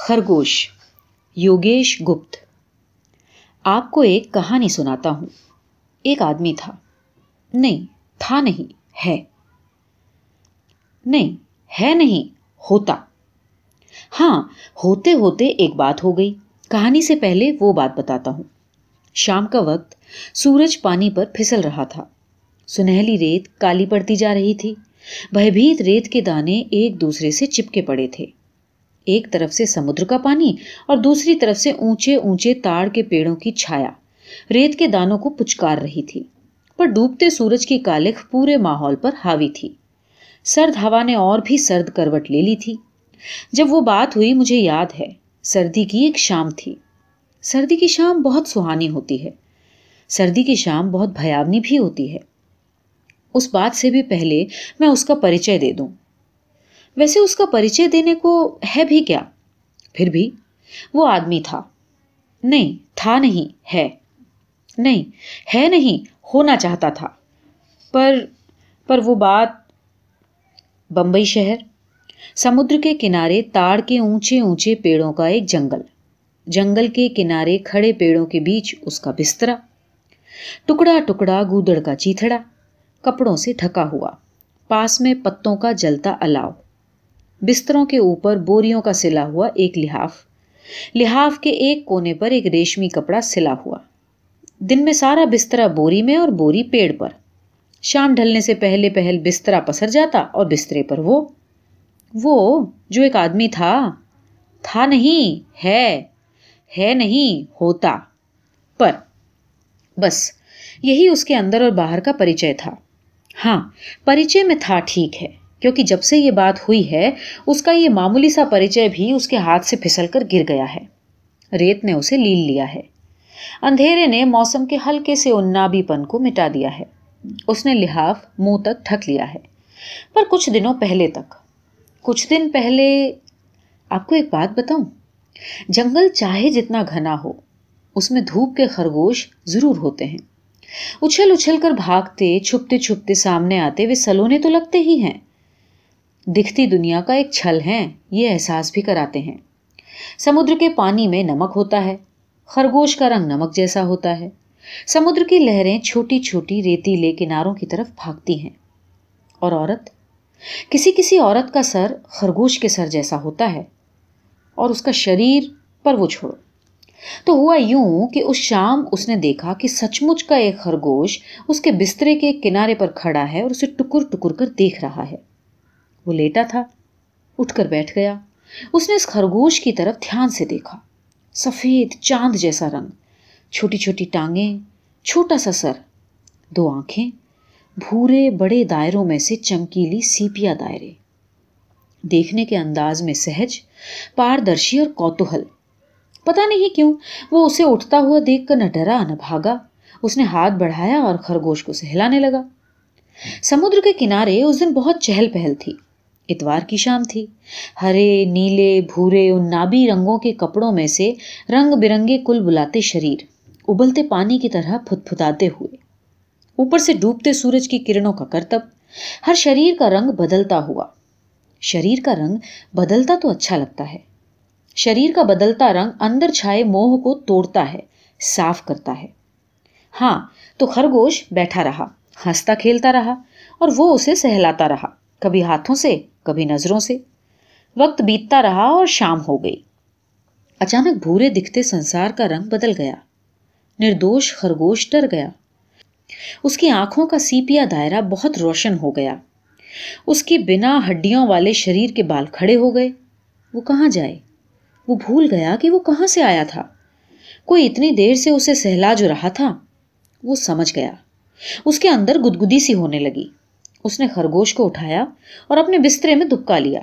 خرگوش، یوگیش گپت۔ آپ کو ایک کہانی سناتا ہوں۔ ایک آدمی تھا۔ نہیں تھا نہیں، ہے۔ نہیں ہے نہیں، ہوتا۔ ہاں ہوتے ہوتے ایک بات ہو گئی۔ کہانی سے پہلے وہ بات بتاتا ہوں۔ شام کا وقت، سورج پانی پر پھسل رہا تھا۔ سنہلی ریت کالی پڑتی جا رہی تھی۔ بھیت ریت کے دانے ایک دوسرے سے چپکے پڑے تھے۔ ایک طرف سے سمندر کا پانی اور دوسری طرف سے اونچے اونچے تاڑ کے پیڑوں کی چھایا۔ ریت کے دانوں کو پچکار رہی تھی، پر ڈوبتے سورج کی کالخ پورے ماحول پر حاوی تھی۔ سرد ہوا نے اور بھی سرد کروٹ لے لی تھی۔ جب وہ بات ہوئی، مجھے یاد ہے، سردی کی ایک شام تھی۔ سردی کی شام بہت سہانی ہوتی ہے۔ سردی کی شام بہت بھیاونی بھی ہوتی ہے۔ اس بات سے بھی پہلے میں اس کا پریچے دے دوں۔ ویسے اس کا پریچے دینے کو ہے بھی کیا؟ پھر بھی وہ آدمی تھا۔ نہیں تھا نہیں، ہے۔ نہیں ہے نہیں، ہونا چاہتا تھا۔ پر پر وہ بات بمبئی شہر، سمندر کے کنارے تاڑ کے اونچے اونچے پیڑوں کا ایک جنگل جنگل کے کنارے کھڑے پیڑوں کے بیچ اس کا بسترا ٹکڑا ٹکڑا گودڑ کا چیتھڑا، کپڑوں سے ڈھکا ہوا، پاس میں پتوں کا جلتا الاؤ۔ بستروں کے اوپر بوریوں کا سلا ہوا ایک لحاف۔ لحاف کے ایک کونے پر ایک ریشمی کپڑا سلا ہوا۔ دن میں سارا بسترا بوری میں اور بوری پیڑ پر۔ شام ڈھلنے سے پہلے پہل بسترا پسر جاتا اور بسترے پر وہ۔ وہ جو ایک آدمی تھا۔ تھا نہیں، ہے۔ ہے نہیں، ہوتا۔ پر۔ بس، یہی اس کے اندر اور باہر کا پریچے تھا۔ ہاں پریچے میں تھا، ٹھیک ہے۔ کیونکہ جب سے یہ بات ہوئی ہے، اس کا یہ معمولی سا پریچے بھی اس کے ہاتھ سے پھسل کر گر گیا ہے۔ ریت نے اسے لیل لیا ہے۔ اندھیرے نے موسم کے ہلکے سے انابی پن کو مٹا دیا ہے۔ اس نے لحاف، منہ تک ٹھک لیا ہے۔ پر کچھ دنوں پہلے تک۔ کچھ دن پہلے۔ آپ کو ایک بات بتاؤں؟ جنگل چاہے جتنا گھنا ہو، اس میں دھوپ کے خرگوش ضرور ہوتے ہیں۔ اچھل اچھل کر بھاگتے، چھپتے چھپتے سامنے آتے، وہ سلونے تو لگتے ہی ہیں۔ دکھتی دنیا کا ایک چھل ہے یہ احساس بھی کراتے ہیں۔ سمندر کے پانی میں نمک ہوتا ہے، خرگوش کا رنگ نمک جیسا ہوتا ہے۔ سمندر کی لہریں چھوٹی چھوٹی ریتیلے کناروں کی طرف بھاگتی ہیں۔ اور عورت؟ کسی کسی عورت کا سر خرگوش کے سر جیسا ہوتا ہے، اور اس کا شریر پر وہ چھوڑو۔ تو ہوا یوں کہ اس شام اس نے دیکھا کہ سچ مچ کا ایک خرگوش اس کے بسترے کے کنارے پر کھڑا ہے اور اسے ٹکر ٹکر کر دیکھ رہا ہے۔ وہ لیٹا تھا، اٹھ کر بیٹھ گیا۔ اس نے اس خرگوش کی طرف دھیان سے دیکھا۔ سفید چاند جیسا رنگ، چھوٹی چھوٹی ٹانگیں، چھوٹا سا سر، دو آنکھیں، بھورے بڑے دائروں میں سے چمکیلی سیپیا دائرے۔ دیکھنے کے انداز میں سہج، پاردرشی اور کوتوہل۔ پتا نہیں کیوں، وہ اسے اٹھتا ہوا دیکھ کر نہ ڈرا، نہ بھاگا۔ اس نے ہاتھ بڑھایا اور خرگوش کو سہلانے لگا۔ سمندر کے کنارے اس دن بہت چہل پہل تھی۔ اتوار کی شام تھی۔ ہرے، نیلے، بھورے، ان نابی رنگوں کے کپڑوں میں سے رنگ برنگے کل بلاتے شریر، ابلتے پانی کی طرح پھت پھتاتے ہوئے۔ اوپر سے ڈوبتے سورج کی کرنوں کا کرتب، ہر شریر کا رنگ بدلتا ہوا۔ شریر کا رنگ بدلتا تو اچھا لگتا ہے۔ شریر کا بدلتا رنگ اندر چھائے موہ کو توڑتا ہے، صاف کرتا ہے۔ ہاں تو خرگوش بیٹھا رہا، ہنستا کھیلتا رہا اور وہ اسے سہلاتا رہا، کبھی ہاتھوں سے کبھی نظروں سے۔ وقت بیتتا رہا اور شام ہو گئی۔ اچانک بھورے دکھتے سنسار کا رنگ بدل گیا۔ نردوش، خرگوش ڈر گیا۔ اس کی آنکھوں کا سیپیا دائرہ بہت روشن ہو گیا۔ اس کی بنا ہڈیوں والے شریر کے بال کھڑے ہو گئے۔ وہ کہاں جائے؟ وہ بھول گیا کہ وہ کہاں سے آیا تھا۔ کوئی اتنی دیر سے اسے سہلا جو رہا تھا، وہ سمجھ گیا۔ اس کے اندر گدگدی سی ہونے لگی۔ اس نے خرگوش کو اٹھایا اور اپنے بسترے میں دبکا لیا۔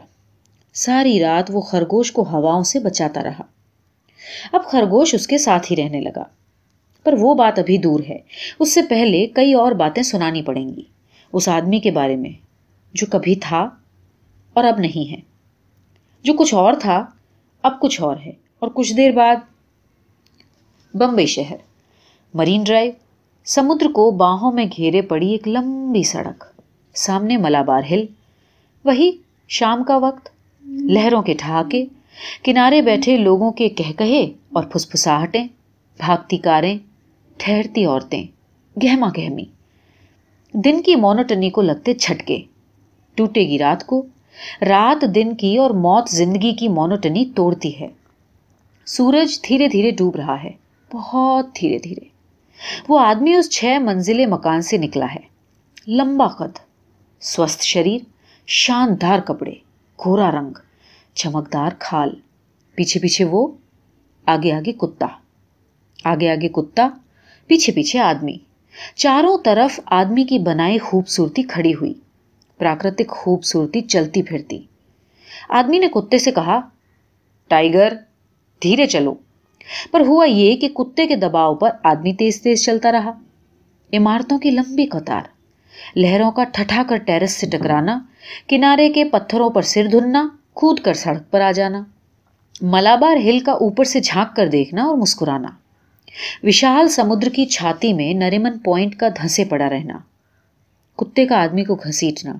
ساری رات وہ خرگوش کو ہواؤں سے بچاتا رہا۔ اب خرگوش اس کے ساتھ ہی رہنے لگا۔ پر وہ بات ابھی دور ہے۔ اس سے پہلے کئی اور باتیں سنانی پڑیں گی۔ اس آدمی کے بارے میں، جو کبھی تھا اور اب نہیں ہے۔ جو کچھ اور تھا، اب کچھ اور ہے۔ اور کچھ دیر بعد بمبئی شہر، مرین ڈرائیو، سمندر کو باہوں میں گھیرے پڑی ایک لمبی سڑک۔ سامنے ملابار ہل۔ وہی شام کا وقت۔ لہروں کے ٹھہاکے کنارے بیٹھے لوگوں کے کہہ کہے اور پھسپھساہٹیں، بھاگتی کاریں، ٹھہرتی عورتیں، گہما گہمی۔ دن کی مونوٹنی کو لگتے چھٹکے۔ ٹوٹے گی رات کو۔ رات دن کی اور موت زندگی کی مونوٹنی توڑتی ہے۔ سورج دھیرے دھیرے ڈوب رہا ہے۔ بہت دھیرے دھیرے۔ وہ آدمی اس چھ منزل مکان سے نکلا ہے۔ لمبا قد سوستھ شریر، شاندار کپڑے گورا رنگ، چمکدار کھال۔ پیچھے پیچھے وہ، آگے آگے کتا۔ آگے آگے کتا، پیچھے پیچھے آدمی۔ چاروں طرف آدمی کی بنائی خوبصورتی کھڑی ہوئی۔ پراکرتک خوبصورتی چلتی پھرتی۔ آدمی نے کتے سے کہا، ٹائیگر، دھیرے چلو۔ پر ہوا یہ کہ کتے کے دباؤ پر آدمی تیز تیز چلتا رہا۔ عمارتوں کی لمبی قطار۔ لہروں کا ٹھٹھا کر ٹیرس سے ٹکرانا، کنارے کے پتھروں پر سر دھننا کود کر سڑک پر آ جانا، ملابار ہل کا اوپر سے جھانک کر دیکھنا اور مسکرانا۔ وشال سمندر کی چھاتی میں نریمن پوائنٹ کا دھنسے پڑا رہنا۔ کتے کا آدمی کو گھسیٹنا۔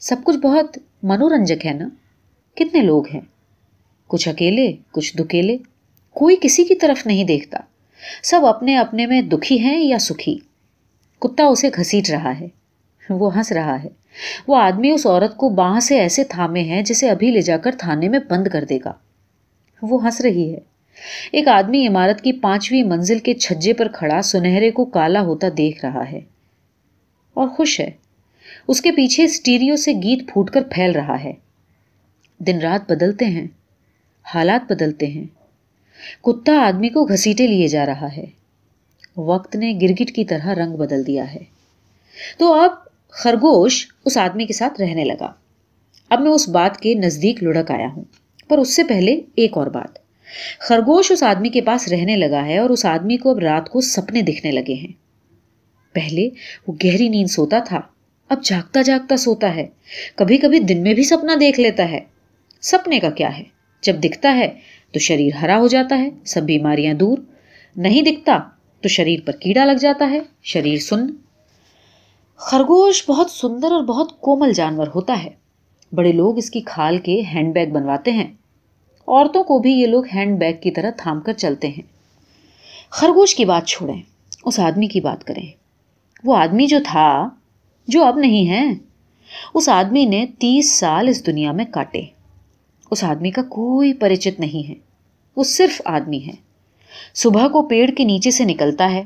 سب کچھ بہت منورنجک ہے نا؟ کتنے لوگ ہیں؟ کچھ اکیلے، کچھ دکیلے کوئی کسی کی طرف نہیں دیکھتا۔ سب اپنے اپنے میں دکھی ہیں یا سکھی۔ کتا اسے گھسیٹ رہا ہے۔ وہ ہنس رہا ہے۔ وہ آدمی اس عورت کو باہ سے ایسے تھامے ہیں جسے ابھی لے جا کر تھانے میں بند کر دے گا۔ وہ ہنس رہی ہے۔ ایک آدمی عمارت کی پانچویں منزل کے چھجے پر کھڑا سنہرے کو کالا ہوتا دیکھ رہا ہے۔ اور خوش ہے۔ اس کے پیچھے اسٹیریو سے گیت پھوٹ کر پھیل رہا ہے۔ دن رات بدلتے ہیں۔ حالات بدلتے ہیں۔ کتا آدمی کو گھسیٹے لیے جا رہا ہے۔ وقت نے گرگٹ کی طرح رنگ بدل دیا ہے۔ تو اب خرگوش اس آدمی کے ساتھ رہنے لگا۔ اب میں اس بات کے نزدیک لڑک آیا ہوں۔ پر اس سے پہلے ایک اور بات۔ خرگوش اس آدمی کے پاس رہنے لگا ہے اور اس آدمی کو اب رات کو سپنے دکھنے لگے ہیں۔ پہلے وہ گہری نیند سوتا تھا۔ اب جاگتا جاگتا سوتا ہے۔ کبھی کبھی دن میں بھی سپنا دیکھ لیتا ہے۔ سپنے کا کیا ہے؟ جب دکھتا ہے تو شریر ہرا ہو جاتا ہے، سب بیماریاں دور۔ نہیں دکھتا تو شریر پر کیڑا لگ جاتا ہے، شریر سن۔ خرگوش بہت سندر اور بہت کومل جانور ہوتا ہے۔ بڑے لوگ اس کی کھال کے ہینڈ بیگ بنواتے ہیں۔ عورتوں کو بھی یہ لوگ ہینڈ بیگ کی طرح تھام کر چلتے ہیں۔ خرگوش کی بات چھوڑیں، اس آدمی کی بات کریں۔ وہ آدمی جو تھا، جو اب نہیں ہے، اس آدمی نے تیس سال اس دنیا میں کاٹے۔ اس آدمی کا کوئی پریچت نہیں ہے۔ وہ صرف آدمی ہے۔ صبح کو پیڑ کے نیچے سے نکلتا ہے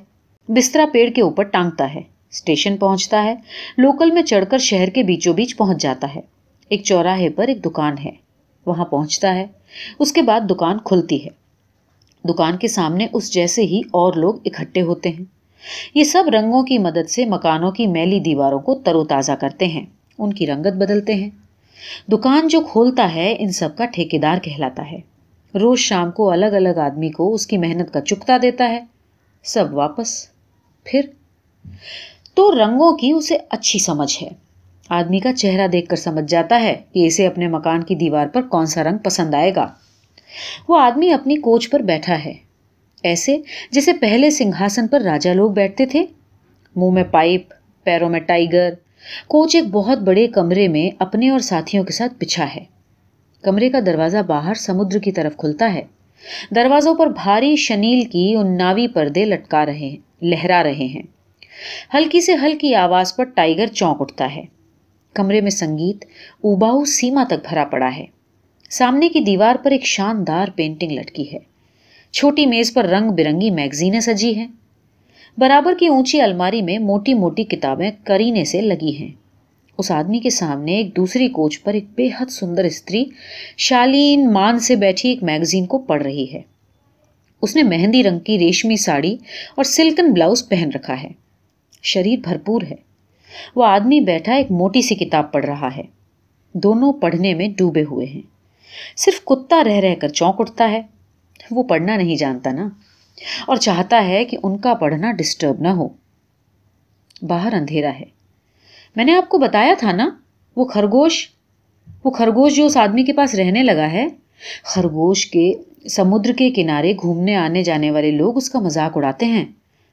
بسترا پیڑ کے اوپر ٹانگتا ہے، اسٹیشن پہنچتا ہے، لوکل میں چڑھ کر شہر کے بیچوں بیچ پہنچ جاتا ہے۔ ایک چوراہے پر ایک دکان ہے، وہاں پہنچتا ہے، اس کے بعد دکان کھلتی ہے۔ دکان کے سامنے اس جیسے ہی اور لوگ اکٹھے ہوتے ہیں۔ یہ سب رنگوں کی مدد سے مکانوں کی میلی دیواروں کو ترو تازہ کرتے ہیں، ان کی رنگت بدلتے ہیں۔ دکان جو کھولتا ہے، ان سب کا ٹھیکے دار کہلاتا ہے۔ روز شام کو الگ الگ آدمی کو اس کی محنت کا چکتا دیتا ہے۔ سب واپس۔ پھر تو رنگوں کی اسے اچھی سمجھ ہے۔ آدمی کا چہرہ دیکھ کر سمجھ جاتا ہے کہ اسے اپنے مکان کی دیوار پر کون سا رنگ پسند آئے گا۔ وہ آدمی اپنی کوچ پر بیٹھا ہے۔ ایسے جیسے پہلے سنگھاسن پر راجا لوگ بیٹھتے تھے۔ منہ میں پائپ، پیروں میں ٹائیگر۔ کوچ ایک بہت بڑے کمرے میں اپنے اور ساتھیوں کے ساتھ بچھا ہے۔ کمرے کا دروازہ باہر سمندر کی طرف کھلتا ہے۔ دروازوں پر بھاری شنیل کی ان ناوی پردے لٹکا رہے ہیں، لہرا رہے ہیں۔ ہلکی سے ہلکی آواز پر ٹائیگر چونک اٹھتا ہے۔ کمرے میں سنگیت اوباؤ سیما تک بھرا پڑا ہے۔ سامنے کی دیوار پر ایک شاندار پینٹنگ لٹکی ہے۔ چھوٹی میز پر رنگ برنگی میگزینیں سجی ہیں۔ برابر کی اونچی الماری میں موٹی موٹی کتابیں کرینے سے لگی ہیں۔ اس آدمی کے سامنے ایک دوسری کوچ پر ایک بے حد سندر استری شالین مان سے بیٹھی ایک میگزین کو پڑھ رہی ہے۔ اس نے مہندی رنگ کی ریشمی ساڑی اور سلکن بلاؤز پہن رکھا ہے۔ شریر بھرپور ہے۔ وہ آدمی بیٹھا ایک موٹی سی کتاب پڑھ رہا ہے۔ دونوں پڑھنے میں ڈوبے ہوئے ہیں۔ صرف کتا رہ رہ کر چونک اٹھتا ہے۔ وہ پڑھنا نہیں جانتا نا۔ اور چاہتا ہے کہ ان کا پڑھنا ڈسٹرب نہ ہو۔ باہر اندھیرا ہے۔ میں نے آپ کو بتایا تھا نا، وہ خرگوش وہ خرگوش جو اس آدمی کے پاس رہنے لگا ہے، خرگوش کے سمندر کے کنارے گھومنے آنے جانے والے لوگ اس کا مذاق اڑاتے ہیں۔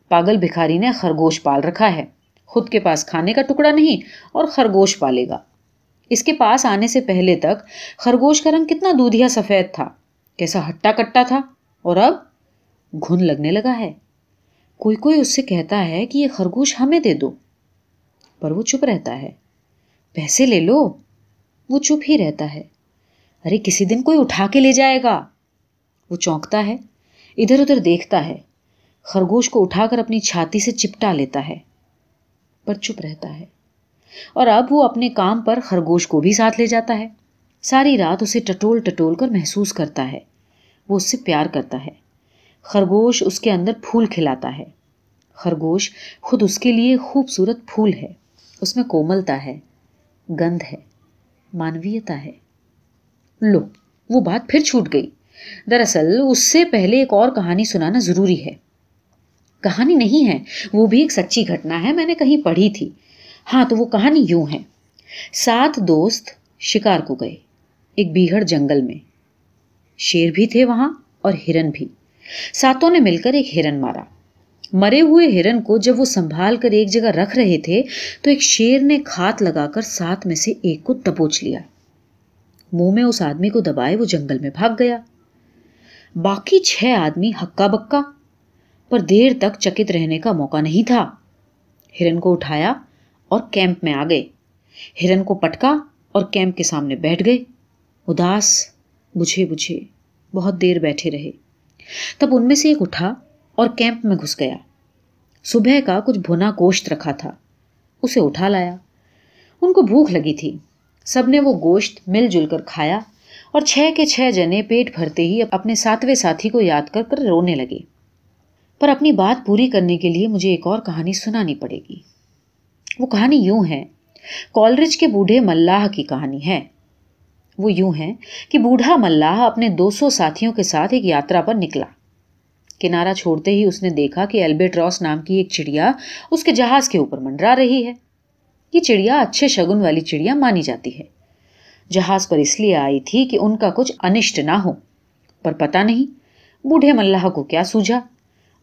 پاگل بھکھاری نے خرگوش پال رکھا ہے۔ خود کے پاس کھانے کا ٹکڑا نہیں اور خرگوش پالے گا۔ اس کے پاس آنے سے پہلے تک خرگوش کا رنگ کتنا دودھیا سفید تھا، کیسا ہٹا کٹا تھا۔ اور اب گھن لگنے لگا ہے۔ کوئی کوئی اس سے کہتا ہے کہ یہ خرگوش ہمیں دے دو۔ پر وہ چپ رہتا ہے۔ پیسے لے لو۔ وہ چپ ہی رہتا ہے۔ ارے، کسی دن کوئی اٹھا کے لے جائے گا۔ وہ چونکتا ہے۔ ادھر ادھر دیکھتا ہے۔ خرگوش کو اٹھا کر اپنی چھاتی سے چپٹا لیتا ہے۔ پر چپ رہتا ہے۔ اور اب وہ اپنے کام پر خرگوش کو بھی ساتھ لے جاتا ہے۔ ساری رات اسے ٹٹول ٹٹول کر محسوس کرتا ہے۔ وہ اس سے پیار کرتا ہے۔ خرگوش اس کے اندر پھول کھلاتا ہے۔ خرگوش خود اس کے لیے خوبصورت پھول ہے۔ اس میں کوملتا ہے، گند ہے، مانویتا ہے۔ لو، وہ بات پھر چھوٹ گئی۔ دراصل، اس سے پہلے ایک اور کہانی سنانا ضروری ہے۔ کہانی نہیں ہے، وہ بھی ایک سچی گھٹنا ہے، میں نے کہیں پڑھی تھی۔ ہاں تو وہ کہانی یوں ہے۔ سات دوست شکار کو گئے، ایک بیہڑ جنگل میں۔ شیر بھی تھے وہاں اور ہرن بھی۔ ساتوں نے مل کر ایک ہرن مارا۔ مرے ہوئے ہرن کو جب وہ سنبھال کر ایک جگہ رکھ رہے تھے تو ایک شیر نے کھات لگا کر سات میں سے ایک کو دبوچ لیا۔ منہ میں اس آدمی کو دبائے وہ جنگل میں بھاگ گیا۔ باقی چھ آدمی ہکا بکا، پر دیر تک چکت رہنے کا موقع نہیں تھا۔ ہرن کو اٹھایا اور کیمپ میں آ گئے ہرن کو پٹکا اور کیمپ کے سامنے بیٹھ گئے۔ اداس بجھے بجھے بہت دیر بیٹھے رہے۔ تب ان میں سے ایک اٹھا اور کیمپ میں گھس گیا۔ صبح کا کچھ بھنا گوشت رکھا تھا۔ اسے اٹھا لایا۔ ان کو بھوک لگی تھی۔ سب نے وہ گوشت مل جل کر کھایا اور چھ کے چھ جنے پیٹ بھرتے ہی اپنے ساتویں ساتھی کو یاد کر کر رونے لگے۔ پر اپنی بات پوری کرنے کے لیے مجھے ایک اور کہانی سنانی پڑے گی۔ وہ کہانی یوں ہے۔ کالرج کے بوڑھے ملاح کی کہانی ہے۔ وہ یوں ہے کہ بوڑھا ملاح اپنے دو سو ساتھیوں کے ساتھ ایک یاترا پر نکلا۔ کنارا چھوڑتے ہی اس نے دیکھا کہ البرٹ راس نام کی ایک چڑیا اس کے جہاز کے اوپر منڈرا رہی ہے۔ یہ چڑیا اچھے شگن والی چڑیا مانی جاتی ہے۔ جہاز پر اس لیے آئی تھی کہ ان کا کچھ انشٹ نہ ہو۔ پر پتا نہیں بوڑھے ملاح کو کیا سوجا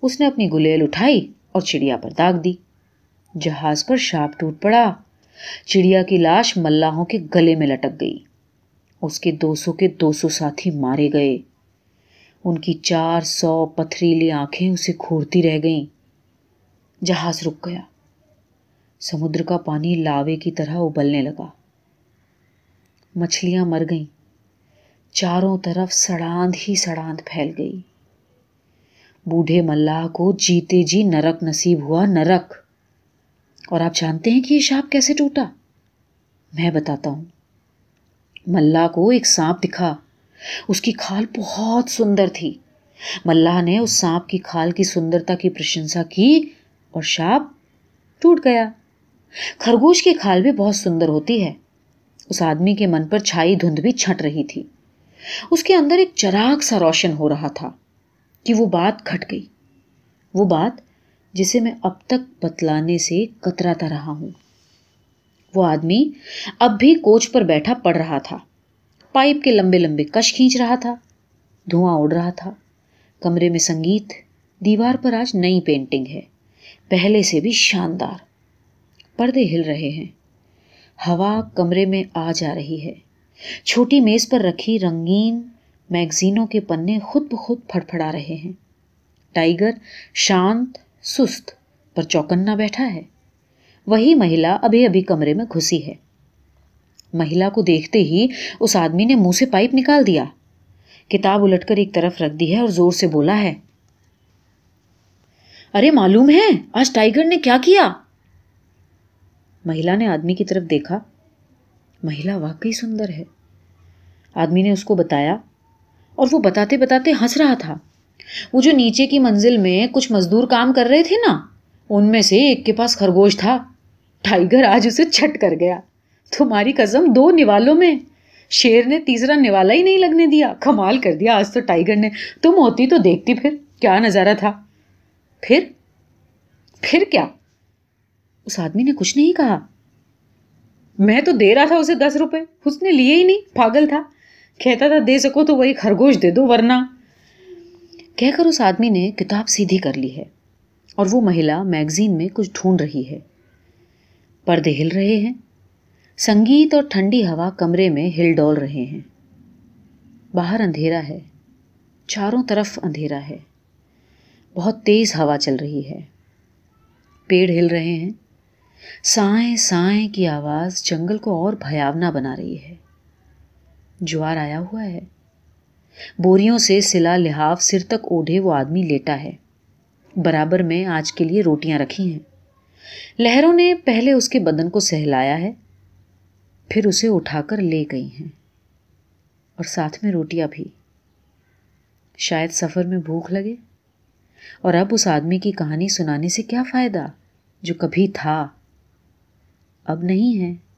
اس نے اپنی گلیل اٹھائی اور چڑیا پر داغ دی۔ جہاز پر شاپ ٹوٹ پڑا۔ چڑیا کی لاش ملاحوں کے گلے میں لٹک گئی۔ اس کے دو سو کے دو سو ساتھی مارے گئے۔ ان کی چار سو پتھریلی آنکھیں اسے کھورتی رہ گئیں۔ جہاز رک گیا۔ سمندر کا پانی لاوے کی طرح ابلنے لگا۔ مچھلیاں مر گئیں۔ چاروں طرف سڑاند ہی سڑاند پھیل گئی۔ بوڑھے ملاح کو جیتے جی نرک نصیب ہوا نرک۔ اور آپ جانتے ہیں کہ یہ شاپ کیسے ٹوٹا؟ میں بتاتا ہوں۔ ملا کو ایک سانپ دکھا۔ اس کی کھال بہت سندر تھی۔ ملاح نے اس سانپ کی کھال کی سندرتا کی پرشنسا کی اور شاپ ٹوٹ گیا۔ خرگوش کی کھال بھی بہت سندر ہوتی ہے۔ اس آدمی کے من پر چھائی دھند بھی چھٹ رہی تھی۔ اس کے اندر ایک چراغ سا روشن ہو رہا تھا کہ وہ بات گھٹ گئی۔ وہ بات جسے میں اب تک بتلانے سے کتراتا رہا ہوں۔ وہ آدمی اب بھی کوچ پر بیٹھا پڑ رہا تھا۔ پائپ کے لمبے لمبے کش کھینچ رہا تھا، دھواں اڑ رہا تھا۔ کمرے میں سنگیت، دیوار پر آج نئی پینٹنگ ہے، پہلے سے بھی شاندار۔ پردے ہل رہے ہیں۔ ہوا کمرے میں آ جا رہی ہے۔ چھوٹی میز پر رکھی رنگین میگزینوں کے پنے خود بخود پھڑ پھڑا رہے ہیں۔ ٹائیگر شانت، سست پر چوکنا بیٹھا ہے۔ وہی مہیلا ابھی ابھی کمرے میں گھسی ہے۔ مہیلا کو دیکھتے ہی اس آدمی نے منہ سے پائپ نکال دیا۔ کتاب الٹ کر ایک طرف رکھ دی ہے اور زور سے بولا ہے، ارے معلوم ہے، آج ٹائیگر نے کیا کیا؟ مہیلا نے آدمی کی طرف دیکھا۔ مہیلا واقعی سندر ہے۔ آدمی نے اس کو بتایا اور وہ بتاتے بتاتے ہنس رہا تھا۔ وہ جو نیچے کی منزل میں کچھ مزدور کام کر رہے تھے نا، ان میں سے ایک کے پاس خرگوش تھا۔ ٹائیگر آج اسے چھٹ کر گیا۔ تمہاری قسم دو نوالوں میں۔ شیر نے تیسرا نوالا ہی نہیں لگنے دیا۔ کمال کر دیا آج تو ٹائیگر نے۔ تم ہوتی تو دیکھتی پھر۔ کیا نظارہ تھا؟ پھر؟ پھر کیا؟ اس آدمی نے کچھ نہیں کہا۔ میں تو دے رہا تھا اسے دس روپے۔ اس نے لیے ہی نہیں۔ پاگل تھا۔ کہتا تھا، دے سکو تو وہی خرگوش دے دو ورنہ۔ کہہ کر اس آدمی نے کتاب سیدھی کر لی ہے۔ اور وہ مہیلا میگزین میں کچھ ڈھونڈ رہی ہے۔ پردے ہل رہے ہیں۔ سنگیت اور ٹھنڈی ہوا کمرے میں ہل ڈول رہے ہیں۔ باہر اندھیرا ہے، چاروں طرف اندھیرا ہے۔ بہت تیز ہوا چل رہی ہے۔ پیڑ ہل رہے ہیں۔ سائیں سائیں کی آواز جنگل کو اور بھیاونا بنا رہی ہے۔ جوار آیا ہوا ہے۔ بوریوں سے سلا لحاف سر تک اوڑھے وہ آدمی لیٹا ہے۔ برابر میں آج کے لیے روٹیاں رکھی ہیں۔ لہروں نے پہلے اس کے بدن کو سہلایا ہے۔ پھر اسے اٹھا کر لے گئی ہیں۔ اور ساتھ میں روٹیاں بھی۔ شاید سفر میں بھوک لگے۔ اور اب اس آدمی کی کہانی سنانے سے کیا فائدہ، جو کبھی تھا۔ اب نہیں ہے۔